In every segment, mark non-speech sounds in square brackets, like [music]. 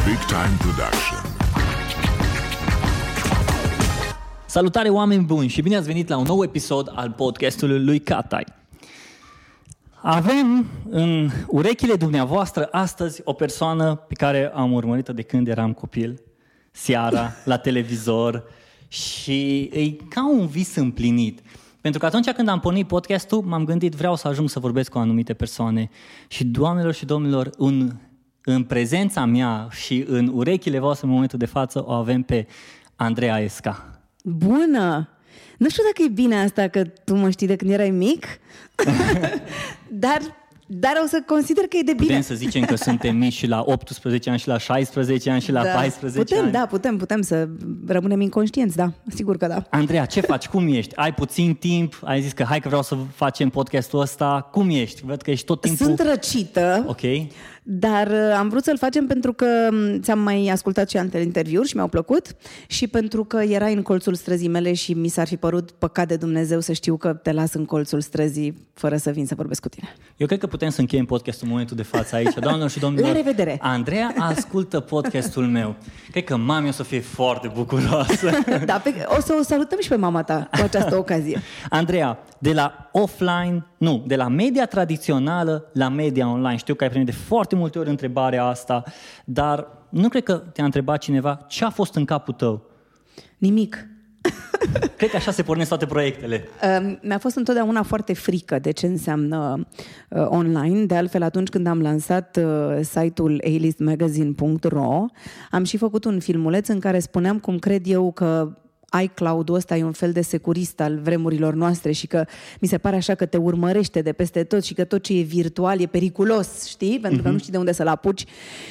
This is Big Time Production. Salutare oameni buni și bine ați venit la un nou episod al podcastului lui Catai. Avem în urechile dumneavoastră astăzi o persoană pe care am urmărit-o de când eram copil, seara, la televizor și e ca un vis împlinit. Pentru că atunci când am pornit podcastul, m-am gândit vreau să ajung să vorbesc cu anumite persoane și doamnelor și domnilor, în, în prezența mea și în urechile voastre în momentul de față o avem pe Andreea Esca. Bună! Nu știu dacă e bine asta că tu mă știi de când erai mic, [laughs] dar, dar o să consider că e de bine. Putem să zicem că suntem mici și la 18 ani și la 16 ani și la da. 14 putem, ani. da, putem, putem să rămânem inconștienți, da, sigur că da. Andreea, ce faci? Cum ești? Ai puțin timp? Ai zis că hai că vreau să facem podcastul ăsta. Cum ești? Văd că ești tot timpul... Sunt răcită, Ok. Dar uh, am vrut să-l facem pentru că m, ți-am mai ascultat și antele interviuri și mi-au plăcut și pentru că erai în colțul străzii mele și mi s-ar fi părut păcat de Dumnezeu să știu că te las în colțul străzii fără să vin să vorbesc cu tine. Eu cred că putem să încheiem podcastul în momentul de față aici. [laughs] Doamnelor și domnilor, La revedere! Andreea ascultă podcastul meu. Cred că mami o să fie foarte bucuroasă. [laughs] Da, pe, o să o salutăm și pe mama ta cu această ocazie. [laughs] Andreea, de la offline, nu, de la media tradițională la media online. Știu că ai primit de foarte multe ori întrebarea asta, dar nu cred că te-a întrebat cineva ce a fost în capul tău. Nimic. [laughs] Cred că așa se pornesc toate proiectele. Uh, Mi-a fost întotdeauna foarte frică de ce înseamnă uh, online. De altfel, atunci când am lansat uh, site-ul alistmagazine.ro, am și făcut un filmuleț în care spuneam cum cred eu că iCloud-ul ăsta e un fel de securist al vremurilor noastre și că mi se pare așa că te urmărește de peste tot și că tot ce e virtual e periculos, știi? Pentru că nu știi de unde să-l apuci.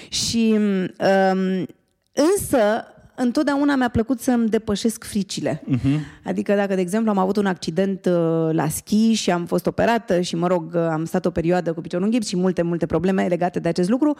Și um, însă întotdeauna mi-a plăcut să-mi depășesc fricile. Uh-huh. Adică dacă, de exemplu, am avut un accident uh, la schi și am fost operată și, mă rog, uh, am stat o perioadă cu piciorul în gips și multe, multe probleme legate de acest lucru,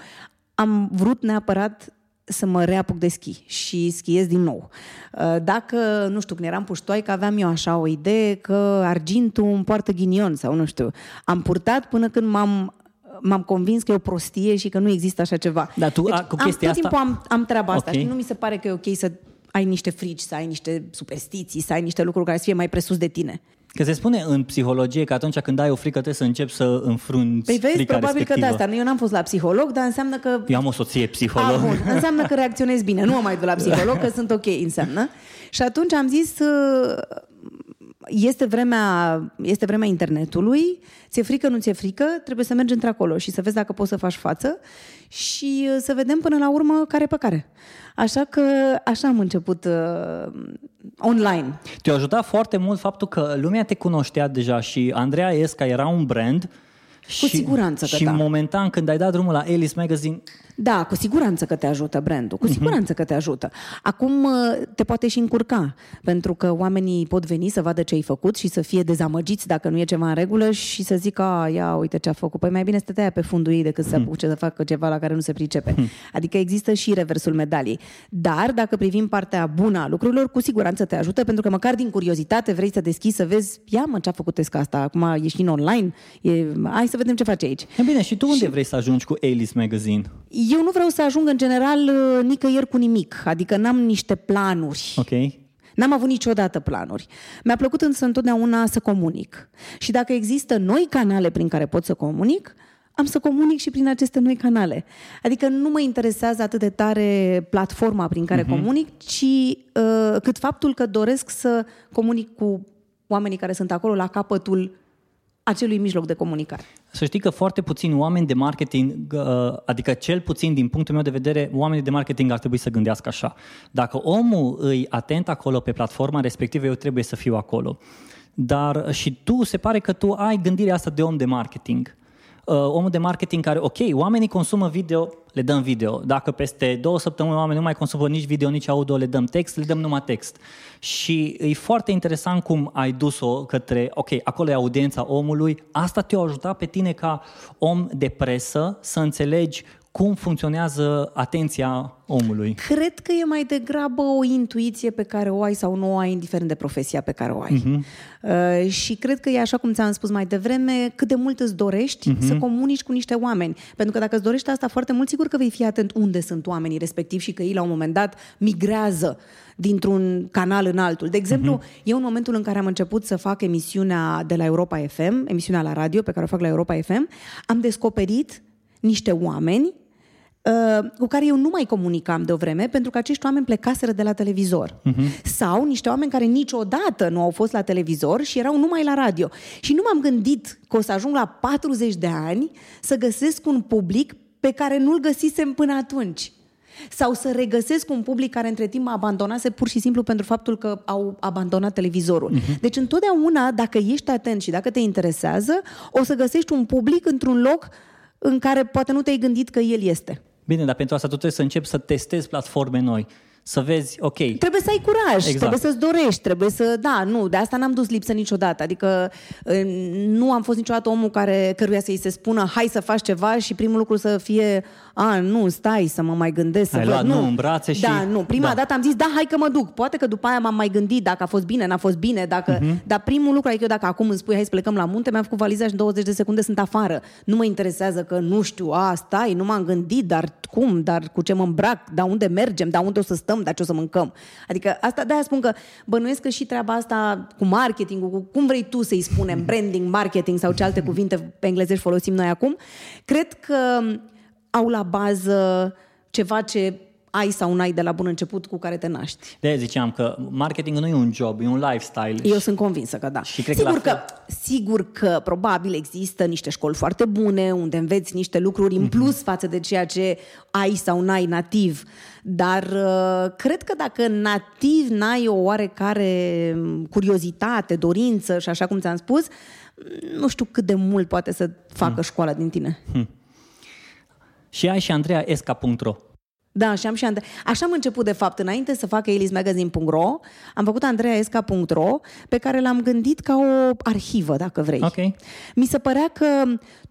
am vrut neapărat să mă reapuc de schi și schiez din nou. Uh, Dacă, nu știu, când eram puștoaică, aveam eu așa o idee că argintul îmi poartă ghinion sau nu știu. Am purtat până când m-am m-am convins că e o prostie și că nu există așa ceva. Dar tu, a, cu am, chestia tot asta- timpul am, am treaba asta Ok. și nu mi se pare că e ok să ai niște frici, să ai niște superstiții, să ai niște lucruri care să fie mai presus de tine. Că se spune în psihologie că atunci când ai o frică trebuie să începi să înfrunți Păi vezi, frica probabil respectivă. că de asta. Eu n-am fost la psiholog, dar înseamnă că Eu am o soție psiholog. Ah, bun. Înseamnă că reacționez bine. Nu am mai dus la psiholog, [laughs] că sunt ok, înseamnă. Și atunci am zis, uh, este vremea, este vremea internetului, ți-e frică, nu ți-e frică, trebuie să mergi într-acolo și să vezi dacă poți să faci față și uh, să vedem până la urmă care pe care. Așa că așa am început uh, online. Te-a ajutat foarte mult faptul că lumea te cunoștea deja și Andreea Esca era un brand și, siguranță că și da. momentan când ai dat drumul la Alice Magazine, Da, cu siguranță că te ajută brandul, Mhm. cu siguranță că te ajută. Acum uh, te poate și încurca, pentru că oamenii pot veni să vadă ce ai făcut și să fie dezamăgiți dacă nu e ceva în regulă și să zică, a, ia, uite ce a făcut. Păi mai bine să te taia pe fundul ei decât să Mhm. apuce să facă ceva la care nu se pricepe. Adică există și reversul medaliei. Dar dacă privim partea bună a lucrurilor, cu siguranță te ajută, pentru că măcar din curiozitate vrei să deschizi, să vezi, ia mă, ce a făcut Esca asta, acum ești în online, e, hai să vedem ce face aici. e bine, și tu unde vrei să ajungi cu Alice Magazine? Eu nu vreau să ajung în general uh, nicăieri cu nimic, adică n-am niște planuri. Ok? N-am avut niciodată planuri. Mi-a plăcut însă întotdeauna să comunic. Și dacă există noi canale prin care pot să comunic, am să comunic și prin aceste noi canale. Adică nu mă interesează atât de tare platforma prin care uh-huh. comunic, ci uh, cât faptul că doresc să comunic cu oamenii care sunt acolo la capătul acelui mijloc de comunicare. Să știi că foarte puțini oameni de marketing, uh, adică cel puțin din punctul meu de vedere, oamenii de marketing ar trebui să gândească așa. Dacă omul îi atent acolo pe platforma respectivă, eu trebuie să fiu acolo. Dar și tu, se pare că tu ai gândirea asta de om de marketing. Uh, omul de marketing care, ok, oamenii consumă video, le dăm video. Dacă peste două săptămâni oamenii nu mai consumă nici video, nici audio, le dăm text, le dăm numai text. Și e foarte interesant cum ai dus-o către, ok, acolo e audiența omului, asta te-a ajutat pe tine ca om de presă să înțelegi cum funcționează atenția omului? Cred că e mai degrabă o intuiție pe care o ai sau nu o ai, indiferent de profesia pe care o ai. Uh-huh. Uh, și cred că e așa cum ți-am spus mai devreme, cât de mult îți dorești uh-huh. să comunici cu niște oameni. Pentru că dacă îți dorești asta foarte mult, sigur că vei fi atent unde sunt oamenii respectiv și că ei la un moment dat migrează dintr-un canal în altul. De exemplu, uh-huh. eu în momentul în care am început să fac emisiunea de la Europa FM, emisiunea la radio pe care o fac la Europa FM, am descoperit niște oameni uh, cu care eu nu mai comunicam de o vreme pentru că acești oameni plecaseră de la televizor. Uh-huh. Sau niște oameni care niciodată nu au fost la televizor și erau numai la radio. Și nu m-am gândit că o să ajung la 40 de ani să găsesc un public pe care nu-l găsisem până atunci sau să regăsesc un public care între timp mă abandonase pur și simplu pentru faptul că au abandonat televizorul. Uh-huh. Deci întotdeauna, dacă ești atent și dacă te interesează, o să găsești un public într-un loc în care poate nu te-ai gândit că el este. Bine, dar pentru asta tu trebuie să începi să testezi platforme noi să vezi, ok. Trebuie să ai curaj, exact. trebuie să-ți dorești, trebuie să, da, nu, de asta n-am dus lipsă niciodată. Adică nu am fost niciodată omul care, căruia să-i se spună, hai să faci ceva și primul lucru să fie, a, nu, stai să mă mai gândesc. Ai să luat, văd. nu, în brațe și... Da, nu, prima da. dată am zis, da, hai că mă duc. Poate că după aia m-am mai gândit dacă a fost bine, n-a fost bine, dacă... Uh-huh. Dar primul lucru, adică eu dacă acum îmi spui, hai să plecăm la munte, mi-am făcut valiza și în 20 de secunde sunt afară. Nu mă interesează că nu știu, a, stai, nu m-am gândit, dar cum, dar cu ce mă îmbrac, dar unde mergem, dar unde o să stăm, dar ce o să mâncăm. Adică asta, de-aia spun că bănuiesc că și treaba asta cu marketing, cu cum vrei tu să-i spunem, branding, marketing sau ce alte cuvinte pe englezești folosim noi acum, cred că au la bază ceva ce ai sau n-ai de la bun început cu care te naști. De ziceam că marketingul nu e un job, e un lifestyle. Eu sunt convinsă că da. Și cred sigur, că, că, sigur că probabil există niște școli foarte bune unde înveți niște lucruri în plus mm-hmm. față de ceea ce ai sau n-ai nativ. Dar uh, cred că dacă nativ n-ai o oarecare curiozitate, dorință și așa cum ți-am spus, nu știu cât de mult poate să facă hmm. școala din tine. Hmm. Și ai și Esca.ro. Da, și am și Andre... Așa am început, de fapt, înainte să fac elismagazine.ro, am făcut andreaesca.ro, pe care l-am gândit ca o arhivă, dacă vrei. Okay. Mi se părea că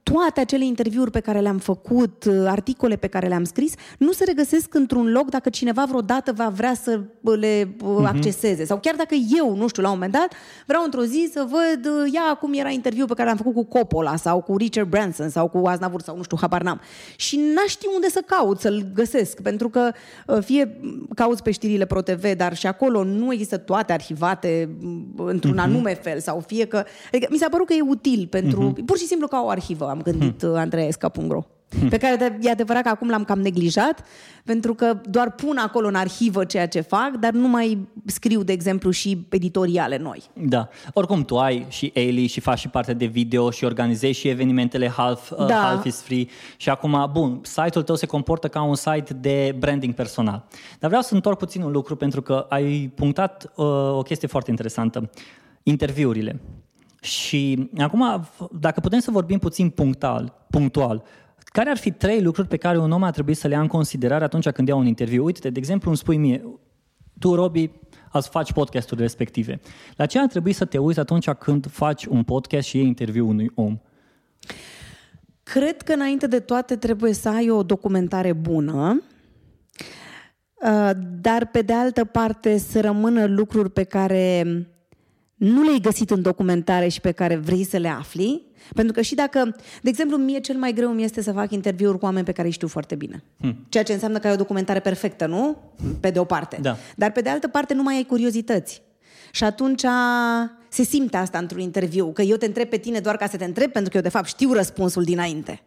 toate acele interviuri pe care le-am făcut, articole pe care le-am scris, nu se regăsesc într-un loc dacă cineva vreodată va vrea să le uh-huh. acceseze. Sau chiar dacă eu, nu știu, la un moment dat, vreau într-o zi să văd, uh, ia, cum era interviu pe care l-am făcut cu Coppola sau cu Richard Branson sau cu Aznavour sau nu știu, habar n-am. Și n-aș ști unde să caut, să-l găsesc, pentru că uh, fie cauți pe știrile ProTV, dar și acolo nu există toate arhivate mm, într-un uh-huh. anume fel sau fie că... Adică mi s-a părut că e util pentru... Uh-huh. Pur și simplu ca o arhivă am gândit hmm. andreesca.ro hmm. pe care e adevărat că acum l-am cam neglijat, pentru că doar pun acolo în arhivă ceea ce fac, dar nu mai scriu, de exemplu, și editoriale noi. Da. Oricum, tu ai și Ailey și faci și parte de video și organizezi și evenimentele Half, uh, da. uh, Half is Free și acum, bun, site-ul tău se comportă ca un site de branding personal. Dar vreau să întorc puțin un lucru, pentru că ai punctat uh, o chestie foarte interesantă. Interviurile. Și acum, dacă putem să vorbim puțin punctual, punctual, care ar fi trei lucruri pe care un om ar trebui să le ia în considerare atunci când ia un interviu? Uite, de exemplu, îmi spui mie, tu, Robi, ați faci podcastul respective. La ce ar trebui să te uiți atunci când faci un podcast și iei interviu unui om? Cred că înainte de toate trebuie să ai o documentare bună, uh, dar pe de altă parte să rămână lucruri pe care nu le-ai găsit în documentare și pe care vrei să le afli, pentru că și dacă, de exemplu, mie cel mai greu mi este să fac interviuri cu oameni pe care îi știu foarte bine. Hmm. Ceea ce înseamnă că ai o documentare perfectă, nu? Pe de o parte. Da. Dar pe de altă parte nu mai ai curiozități. Și atunci se simte asta într-un interviu, că eu te întreb pe tine doar ca să te întreb, pentru că eu de fapt știu răspunsul dinainte.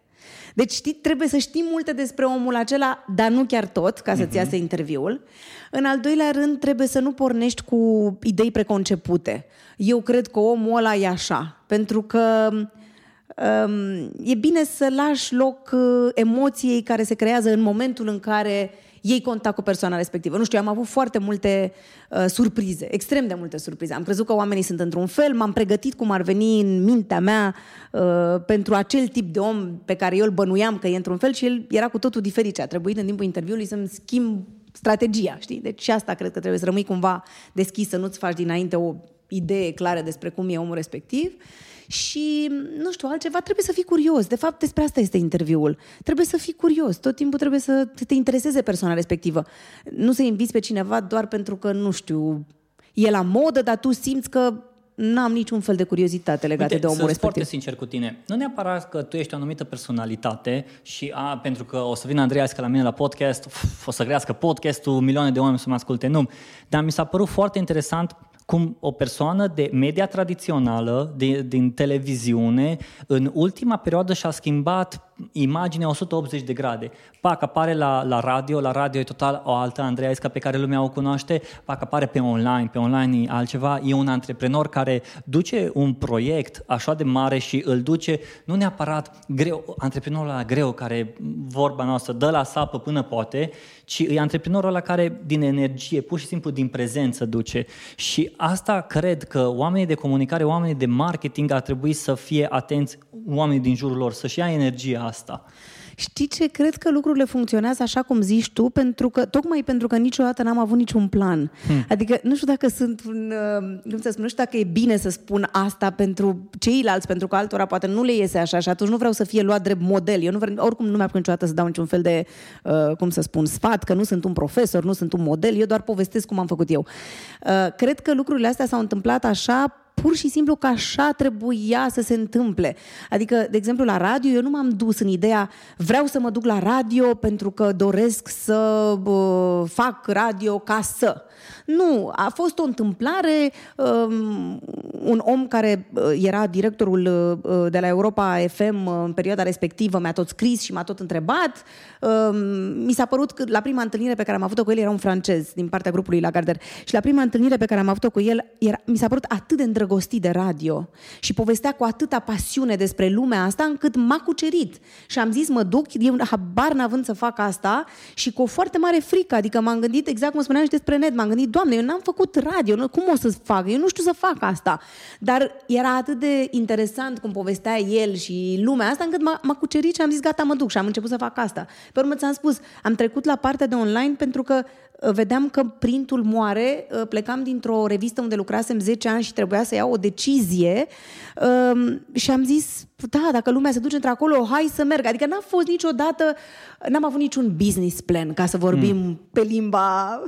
Deci știi, trebuie să știi multe despre omul acela, dar nu chiar tot, ca să-ți uh-huh. iasă interviul. În al doilea rând, trebuie să nu pornești cu idei preconcepute. Eu cred că omul ăla e așa, pentru că um, e bine să lași loc uh, emoției care se creează în momentul în care iei contact cu persoana respectivă. Nu știu, am avut foarte multe uh, surprize, extrem de multe surprize. Am crezut că oamenii sunt într-un fel, m-am pregătit cum ar veni în mintea mea uh, pentru acel tip de om pe care eu îl bănuiam că e într-un fel și el era cu totul diferit. A trebuit în timpul interviului să-mi schimb strategia, știi? Deci și asta cred că trebuie să rămâi cumva deschis, să nu-ți faci dinainte o idee clare despre cum e omul respectiv și, nu știu, altceva, trebuie să fii curios. De fapt, despre asta este interviul. Trebuie să fii curios. Tot timpul trebuie să te intereseze persoana respectivă. Nu să inviți pe cineva doar pentru că, nu știu, e la modă, dar tu simți că n-am niciun fel de curiozitate legată Uite, de omul sunt respectiv. foarte sincer cu tine. Nu neapărat că tu ești o anumită personalitate și a, pentru că o să vină Andreea că la mine la podcast, uf, o să crească podcastul, milioane de oameni să mă asculte, nu. Dar mi s-a părut foarte interesant cum o persoană de media tradițională, de, din televiziune, în ultima perioadă și-a schimbat imaginea 180 de grade. Pac, apare la, la radio, la radio e total o altă Andreea Isca pe care lumea o cunoaște, pac, apare pe online, pe online e altceva, e un antreprenor care duce un proiect așa de mare și îl duce, nu neapărat greu, antreprenorul ăla greu care, vorba noastră, dă la sapă până poate, ci e antreprenorul ăla care din energie, pur și simplu din prezență duce. Și asta cred că oamenii de comunicare, oamenii de marketing ar trebui să fie atenți, oamenii din jurul lor, să-și ia energia asta. Știi ce? Cred că lucrurile funcționează așa cum zici tu, pentru că, tocmai pentru că niciodată n-am avut niciun plan. Hmm. Adică nu știu dacă sunt un, uh, cum să spun, nu știu dacă e bine să spun asta pentru ceilalți, pentru că altora poate nu le iese așa și atunci nu vreau să fie luat drept model. Eu nu vreau, oricum nu mi-a niciodată să dau niciun fel de, uh, cum să spun, sfat, că nu sunt un profesor, nu sunt un model, eu doar povestesc cum am făcut eu. Uh, cred că lucrurile astea s-au întâmplat așa pur și simplu că așa trebuia să se întâmple. Adică, de exemplu, la radio, eu nu m-am dus în ideea vreau să mă duc la radio pentru că doresc să uh, fac radio ca să. Nu, a fost o întâmplare, um, un om care uh, era directorul uh, de la Europa FM uh, în perioada respectivă mi-a tot scris și m-a tot întrebat. Um, mi s-a părut că la prima întâlnire pe care am avut-o cu el era un francez din partea grupului Lagardère și la prima întâlnire pe care am avut-o cu el era, mi s-a părut atât de îndrăgostit de radio și povestea cu atâta pasiune despre lumea asta încât m-a cucerit și am zis mă duc, eu habar n-având să fac asta și cu o foarte mare frică, adică m-am gândit exact cum spuneam și despre net, m-am gândit, doamne, eu n-am făcut radio, nu, cum o să fac? Eu nu știu să fac asta. Dar era atât de interesant cum povestea el și lumea asta încât m-a, m-a cucerit și am zis gata, mă duc și am început să fac asta. Pe urmă ți-am spus, am trecut la partea de online pentru că uh, vedeam că printul moare, uh, plecam dintr-o revistă unde lucrasem 10 ani și trebuia să iau o decizie um, și am zis, da, dacă lumea se duce într-acolo, hai să merg. Adică n-a fost niciodată, n-am avut niciun business plan, ca să vorbim mm. pe limba...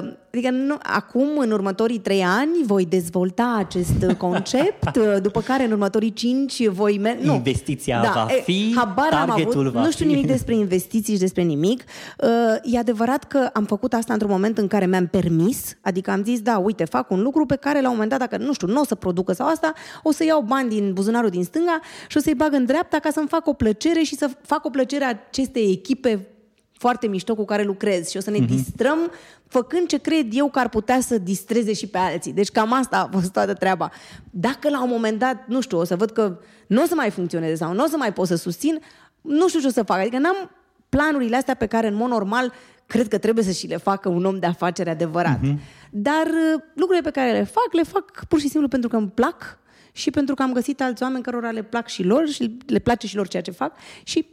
Um, adică nu, acum, în următorii trei ani, voi dezvolta acest [laughs] concept, după care în următorii cinci voi merge... Nu. Investiția va fi, habar am targetul avut, va nu știu fi. nimic despre investiții și despre nimic. Uh, E adevărat că am făcut asta într-un moment în care mi-am permis, adică am zis, da, uite, fac un lucru pe care la un moment dat, dacă, nu știu, nu o să producă sau asta, o să iau bani din buzunarul din stânga și o să-i bag în dreapta ca să-mi fac o plăcere și să fac o plăcere acestei echipe foarte mișto cu care lucrez și o să ne uh-huh. distrăm făcând ce cred eu că ar putea să distreze și pe alții. Deci cam asta a fost toată treaba. Dacă la un moment dat, nu știu, o să văd că nu o să mai funcționeze sau nu o să mai pot să susțin, nu știu ce o să fac. Adică n-am planurile astea pe care în mod normal cred că trebuie să și le facă un om de afaceri adevărat. Uh-huh. Dar uh, lucrurile pe care le fac, le fac pur și simplu pentru că îmi plac și pentru că am găsit alți oameni cărora le plac și lor și le place și lor ceea ce fac și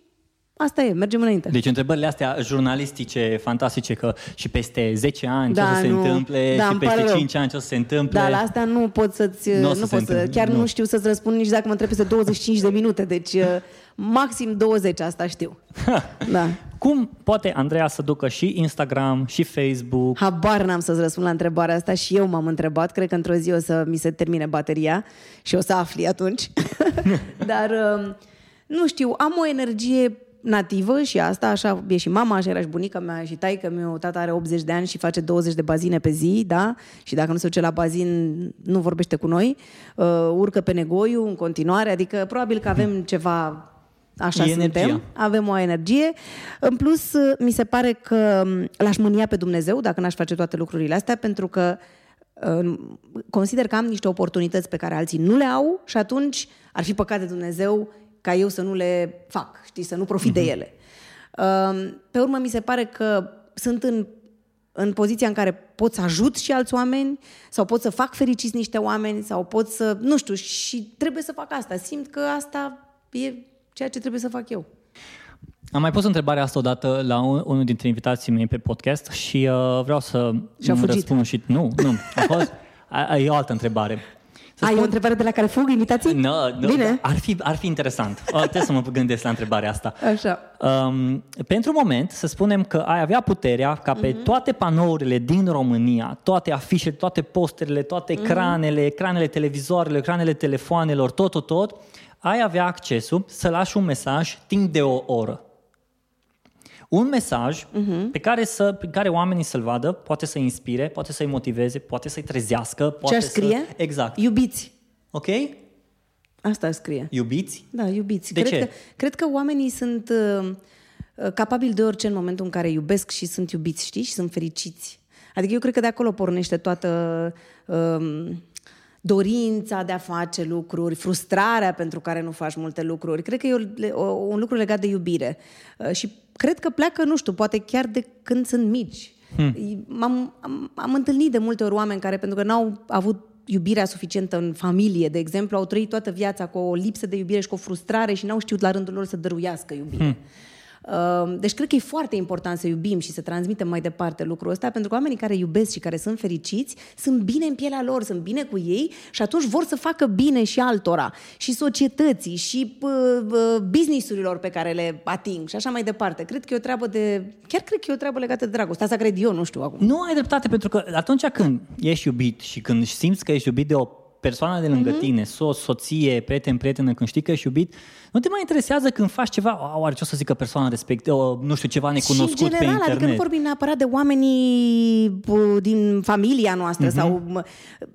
asta e, mergem înainte. Deci întrebările astea jurnalistice, fantastice, că și peste 10 ani Da, ce o să se nu. întâmple, Da, și îmi peste pare rău. 5 ani ce o să se întâmple. Da, la asta nu pot să-ți... Nu Nu, o să nu se pot să, întâmple, chiar nu. nu. nu știu să-ți răspund nici dacă mă întreb peste 25 de minute, deci uh, maxim 20, asta știu. Da. Cum poate Andreea să ducă și Instagram, și Facebook, Habar n-am să-ți răspund la întrebarea asta și eu m-am întrebat. Cred că într-o zi o să mi se termine bateria și o să afli atunci. [laughs] Dar, um, nu știu, am o energie nativă și asta, așa e și mama, așa era și bunica mea și taică meu, tata are 80 de ani și face 20 de bazine pe zi, da? Și dacă nu se duce la bazin, nu vorbește cu noi, uh, urcă pe negoiu în continuare, adică probabil că avem ceva Așa E suntem, energia. avem o energie. În plus, mi se pare că l-aș mânia pe Dumnezeu dacă n-aș face toate lucrurile astea, pentru că uh, consider că am niște oportunități pe care alții nu le au și atunci ar fi păcat de Dumnezeu ca eu să nu le fac, știi, să nu profit de ele. Uh, Pe urmă, mi se pare că sunt în în poziția în care pot să ajut și alți oameni sau pot să fac fericiți niște oameni sau pot să, nu știu, și trebuie să fac asta. Simt că asta e ceea ce trebuie să fac eu. Am mai pus întrebarea asta odată la un, unul dintre invitații mei pe podcast și uh, vreau să Și-a îmi fugit. răspund și... Nu, nu. A fost, [laughs] A- a- E o altă întrebare. Să Ai o spun- întrebare de la care fug invitații? Nu, nu, Bine. Ar fi, ar fi interesant. [laughs] O, trebuie să mă gândesc la întrebarea asta. Așa. Um, pentru moment, să spunem că ai avea puterea ca pe Mhm. toate panourile din România, toate afișele, toate posterele, toate Mhm. ecranele, ecranele televizoarelor, ecranele telefoanelor, tot, tot, tot, ai avea accesul să lași un mesaj timp de o oră. Un mesaj Mhm. pe, care să, pe care oamenii să-l vadă, poate să inspire, poate să-i motiveze, poate să-i trezească. Poate Ce-aș scrie? Să... Exact. Iubiți. Ok? Asta scrie. Iubiți? Da, iubiți. De cred, ce? Că, cred că oamenii sunt uh, uh, capabili de orice în momentul în care iubesc și sunt iubiți, știi? Și sunt fericiți. Adică eu cred că de acolo pornește toată um, dorința de a face lucruri, frustrarea pentru care nu faci multe lucruri. Cred că e o, o, un lucru legat de iubire. Uh, și cred că pleacă, nu știu, poate chiar de când sunt mici. Hmm. M-am, am, am întâlnit de multe ori oameni care, pentru că n-au avut iubirea suficientă în familie, de exemplu, au trăit toată viața cu o lipsă de iubire și cu o frustrare și n-au știut la rândul lor să dăruiască iubire. Hmm. Deci cred că e foarte important să iubim și să transmitem mai departe lucrul ăsta, pentru că oamenii care iubesc și care sunt fericiți sunt bine în pielea lor, sunt bine cu ei și atunci vor să facă bine și altora, și societății, și uh, uh, businessurilor pe care le ating și așa mai departe. Cred că e o treabă de... Chiar cred că e o treabă legată de dragoste. Asta cred eu, nu știu acum. Nu ai dreptate, pentru că atunci când ești iubit și când simți că ești iubit de o persoană de Mhm. lângă mm-hmm. tine, soț, soție, prieten, prietenă, când știi că ești iubit, nu te mai interesează când faci ceva, oare ce o să zică persoana respectivă, nu știu, ceva necunoscut și în general, pe internet. adică nu vorbim neapărat de oamenii bă, din familia noastră Mhm. mm-hmm. sau... mă,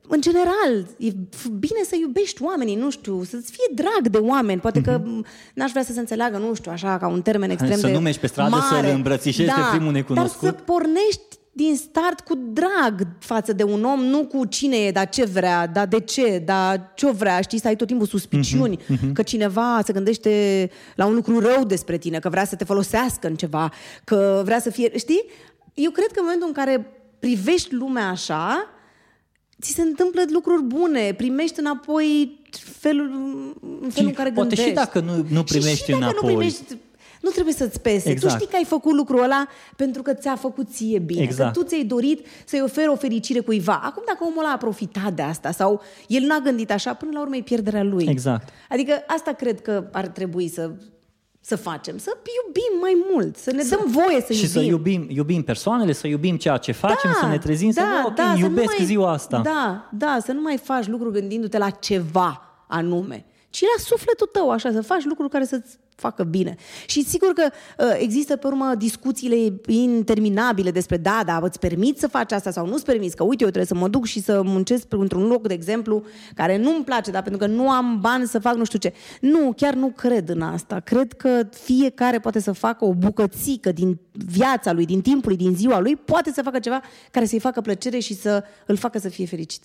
În general, e f- bine să iubești oamenii, nu știu, să-ți fie drag de oameni. Poate că m, n-aș vrea să se înțeleagă, nu știu, așa, ca un termen extrem Mhm. Să de nu mergi pe stradă, mare. să-l îmbrățișezi pe primul necunoscut. Dar să pornești din start cu drag față de un om, nu cu cine e, dar ce vrea, dar de ce, dar ce vrea, știi, să ai tot timpul suspiciuni Mhm, că cineva se gândește la un lucru rău despre tine, că vrea să te folosească în ceva, că vrea să fie, știi? Eu cred că în momentul în care privești lumea așa, ți se întâmplă lucruri bune, primești înapoi felul, în felul în care poate gândești. și dacă nu- nu primești și, și dacă înapoi. Nu primești nu trebuie să-ți pese. Exact. Tu știi că ai făcut lucrul ăla pentru că ți-a făcut ție bine. Exact. Că tu ți-ai dorit să-i oferi o fericire cuiva. Acum dacă omul ăla a profitat de asta sau el n-a gândit așa, până la urmă e pierderea lui. Exact. Adică asta cred că ar trebui să, să facem. Să iubim mai mult. Să ne dăm voie să și iubim. să iubim, iubim persoanele, să iubim ceea ce facem, să ne trezim, să da, ok, da, să nu iubesc mai, ziua asta. Da, da, să nu mai faci lucruri gândindu-te la ceva anume, ci la sufletul tău, așa, să faci lucruri care să-ți facă bine. Și sigur că uh, există pe urmă discuțiile interminabile despre da, da, îți permiți să faci asta sau nu-ți permiți, că uite, eu trebuie să mă duc și să muncesc într-un loc, de exemplu, care nu-mi place, dar pentru că nu am bani să fac nu știu ce. Nu, chiar nu cred în asta. Cred că fiecare poate să facă o bucățică din viața lui, din timpul lui, din ziua lui, poate să facă ceva care să-i facă plăcere și să îl facă să fie fericit.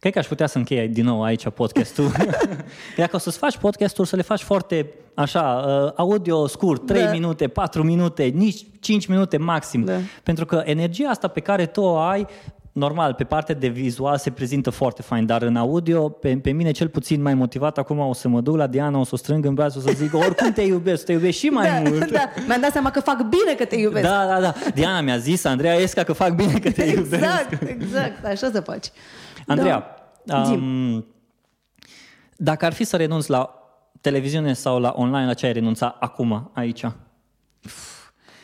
Cred că aș putea să închei din nou aici podcastul. [laughs] Dacă o să-ți faci podcastul, să le faci foarte așa, uh, audio scurt, 3 Da. minute, 4 minute, nici 5 minute maxim. Da. Pentru că energia asta pe care tu o ai, normal, pe partea de vizual se prezintă foarte fain, dar în audio, pe, pe mine cel puțin mai motivat, acum o să mă duc la Diana, o să o strâng în braț, o să zic, oricum te iubesc, te iubesc și mai da, mult. da. Mi-am dat seama că fac bine că te iubesc. Da, da, da. Diana mi-a zis, Andreea Esca, că fac bine că te [laughs] iubesc. Exact, exact, așa să faci. Andreea, Da. um, dacă ar fi să renunți la televiziune sau la online, la ce ai renunța acum, aici?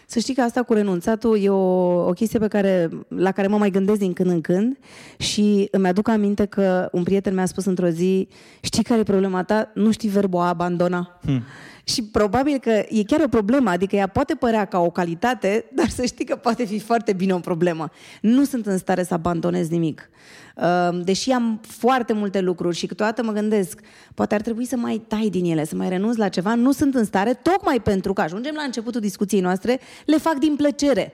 Să știi că asta cu renunțatul e o, o chestie pe care, la care mă mai gândesc din când în când și îmi aduc aminte că un prieten mi-a spus într-o zi știi care e problema ta? Nu știi verbul a abandona. Hmm. Și probabil că e chiar o problemă, adică ea poate părea ca o calitate, [laughs] dar să știi că poate fi foarte bine o problemă. Nu sunt în stare să abandonez nimic. Uh, Deși am foarte multe lucruri și câteodată mă gândesc, poate ar trebui să mai tai din ele, să mai renunț la ceva, nu sunt în stare, tocmai pentru că ajungem la începutul discuției noastre, le fac din plăcere.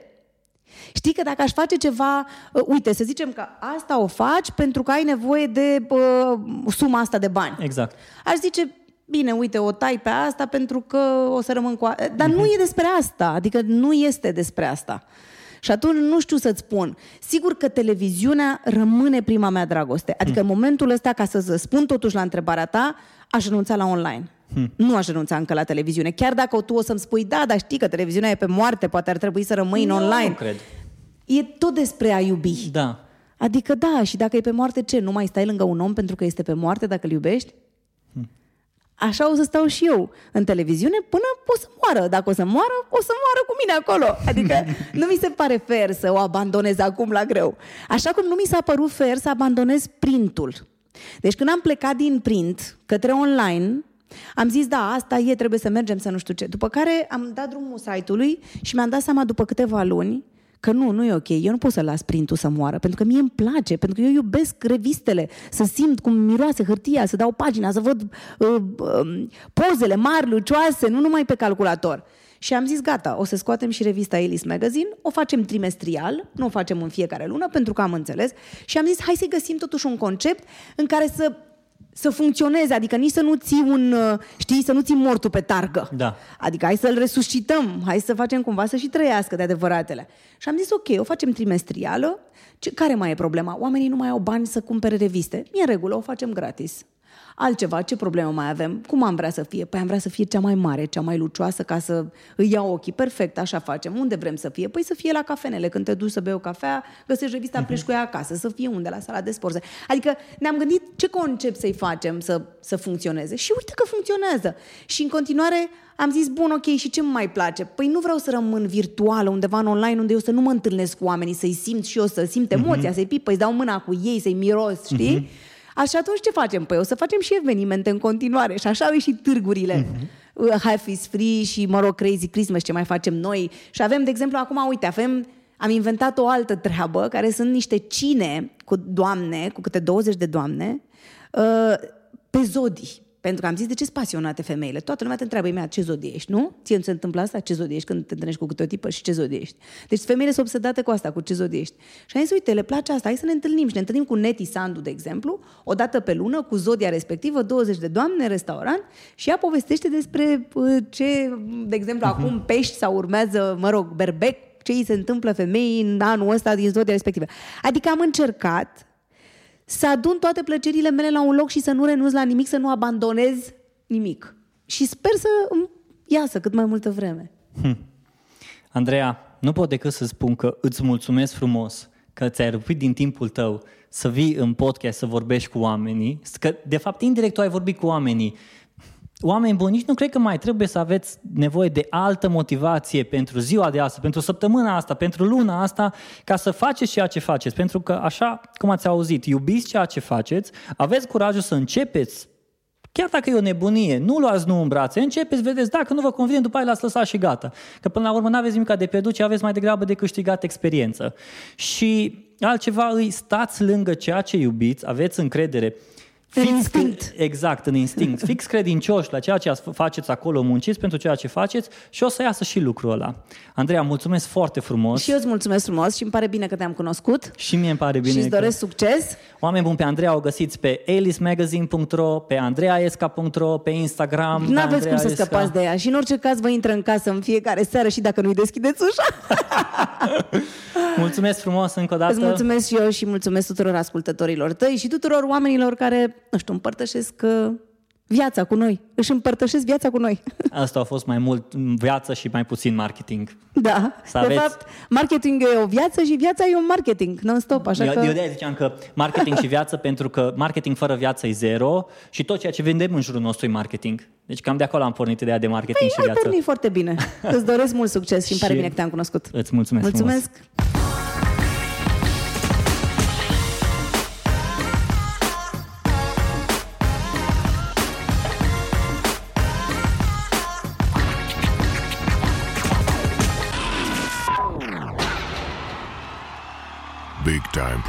Știi că dacă aș face ceva, uh, uite, să zicem că asta o faci pentru că ai nevoie de uh, suma asta de bani. Exact. Aș zice, bine, uite, o tai pe asta pentru că o să rămân cu... A... Dar nu e despre asta, adică nu este despre asta. Și atunci nu știu să-ți spun. Sigur că televiziunea rămâne prima mea dragoste. Adică în momentul ăsta, ca să spun totuși la întrebarea ta, aș renunța la online. Hmm. Nu aș renunța încă la televiziune. Chiar dacă tu o să-mi spui, da, dar știi că televiziunea e pe moarte, poate ar trebui să rămâi în Nu, online. Nu cred. E tot despre a iubi. Da. Adică da, și dacă e pe moarte, ce? Nu mai stai lângă un om pentru că este pe moarte dacă îl iubești? Așa o să stau și eu în televiziune până o să moară. Dacă o să moară, o să moară cu mine acolo. Adică nu mi se pare fair să o abandonez acum la greu. Așa cum nu mi s-a părut fair să abandonez printul. Deci când am plecat din print către online, am zis, da, asta e, trebuie să mergem să nu știu ce. După care am dat drumul site-ului și mi-am dat seama după câteva luni că nu, nu e ok, eu nu pot să las printul să moară, pentru că mie îmi place, pentru că eu iubesc revistele, să simt cum miroase hârtia, să dau pagina, să văd uh, uh, pozele mari, lucioase, nu numai pe calculator. Și am zis, gata, o să scoatem și revista Alice Magazine, o facem trimestrial, nu o facem în fiecare lună, pentru că am înțeles. Și am zis, hai să găsim totuși un concept în care să să funcționeze, adică nici să nu ții un, uh, știi, să nu ții mortul pe targă. Da. Adică hai să-l resuscităm, hai să facem cumva să și trăiască de adevăratele. Și am zis, ok, o facem trimestrială, ce, care mai e problema? Oamenii nu mai au bani să cumpere reviste. E în regulă, o facem gratis. Altceva, ce problemă mai avem? Cum am vrea să fie? Păi am vrea să fie cea mai mare, cea mai lucioasă ca să îi iau ochii. Perfect, așa facem. Unde vrem să fie? Păi să fie la cafenele. Când te duci să bei o cafea, găsești revista, pleci cu ea acasă. Să fie unde? La sala de sport. Adică ne-am gândit ce concept să-i facem să, să funcționeze. Și uite că funcționează. Și în continuare am zis, bun, ok, și ce îmi mai place? Păi nu vreau să rămân virtuală undeva în online unde eu să nu mă întâlnesc cu oamenii, să-i simt și eu, să simt emoția, uh-huh. să-i pipă, să-i dau mâna cu ei, să-i miros, știi? Uh-huh. Așa atunci ce facem? Păi o să facem și evenimente în continuare și așa au ieșit târgurile. Uh-huh. Half is Free și, mă rog, Crazy Christmas, ce mai facem noi. Și avem, de exemplu, acum, uite, avem, am inventat o altă treabă, care sunt niște cine cu doamne, cu câte 20 de doamne, uh, pe zodii. Pentru că am zis de ce sunt pasionate femeile. Toată lumea te întreabă imediat ce zodie ești, nu? Ție nu se întâmplă asta? Ce zodie ești când te întâlnești cu câte o tipă și ce zodie ești? Deci femeile sunt obsedate cu asta, cu ce zodie ești. Și am zis, uite, le place asta, hai să ne întâlnim. Și ne întâlnim cu Neti Sandu, de exemplu, o dată pe lună, cu zodia respectivă, 20 de doamne, restaurant, și ea povestește despre uh, ce, de exemplu, uh-huh. acum pești sau urmează, mă rog, berbec, ce îi se întâmplă femeii în anul ăsta din zodia respectivă. Adică am încercat să adun toate plăcerile mele la un loc și să nu renunț la nimic, să nu abandonez nimic. Și sper să îmi iasă cât mai multă vreme. Hm. Andreea, nu pot decât să spun că îți mulțumesc frumos că ți-ai răpit din timpul tău să vii în podcast să vorbești cu oamenii, că de fapt indirect tu ai vorbit cu oamenii Oameni buni, nici nu cred că mai trebuie să aveți nevoie de altă motivație pentru ziua de astăzi, pentru săptămâna asta, pentru luna asta, ca să faceți ceea ce faceți. Pentru că, așa cum ați auzit, iubiți ceea ce faceți, aveți curajul să începeți Chiar dacă e o nebunie, nu luați nu în brațe, începeți, vedeți, dacă nu vă convine, după aia l-ați lăsat și gata. Că până la urmă nu aveți nimic de pierdut, ci aveți mai degrabă de câștigat experiență. Și altceva îi stați lângă ceea ce iubiți, aveți încredere Fix, în instinct. Exact, în instinct. Fix credincioși la ceea ce faceți acolo, munciți pentru ceea ce faceți și o să iasă și lucrul ăla. Andreea, mulțumesc foarte frumos. Și eu îți mulțumesc frumos și îmi pare bine că te-am cunoscut. Și mie îmi pare bine. Și îți doresc că... succes. Oameni buni, pe Andreea o găsiți pe alismagazine.ro, pe andreaesca.ro, pe Instagram. Nu aveți cum să scăpați de ea și în orice caz vă intră în casă în fiecare seară și dacă nu-i deschideți ușa. [laughs] mulțumesc frumos încă o dată. Îți mulțumesc și eu și mulțumesc tuturor ascultătorilor tăi și tuturor oamenilor care nu știu, împărtășesc uh, viața cu noi. Își împărtășesc viața cu noi. [laughs] Asta a fost mai mult viață și mai puțin marketing. Da. Să de aveți... fapt, marketing e o viață și viața e un marketing, non-stop. Așa eu, că... eu de ziceam că marketing și [laughs] viață, pentru că marketing fără viață e zero și tot ceea ce vendem în jurul nostru e marketing. Deci cam de acolo am pornit ideea de marketing păi, și viață. Păi, foarte bine. [laughs] Îți doresc mult succes și îmi pare bine că te-am cunoscut. Îți mulțumesc Mulțumesc. Frumos.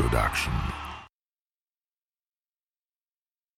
Production.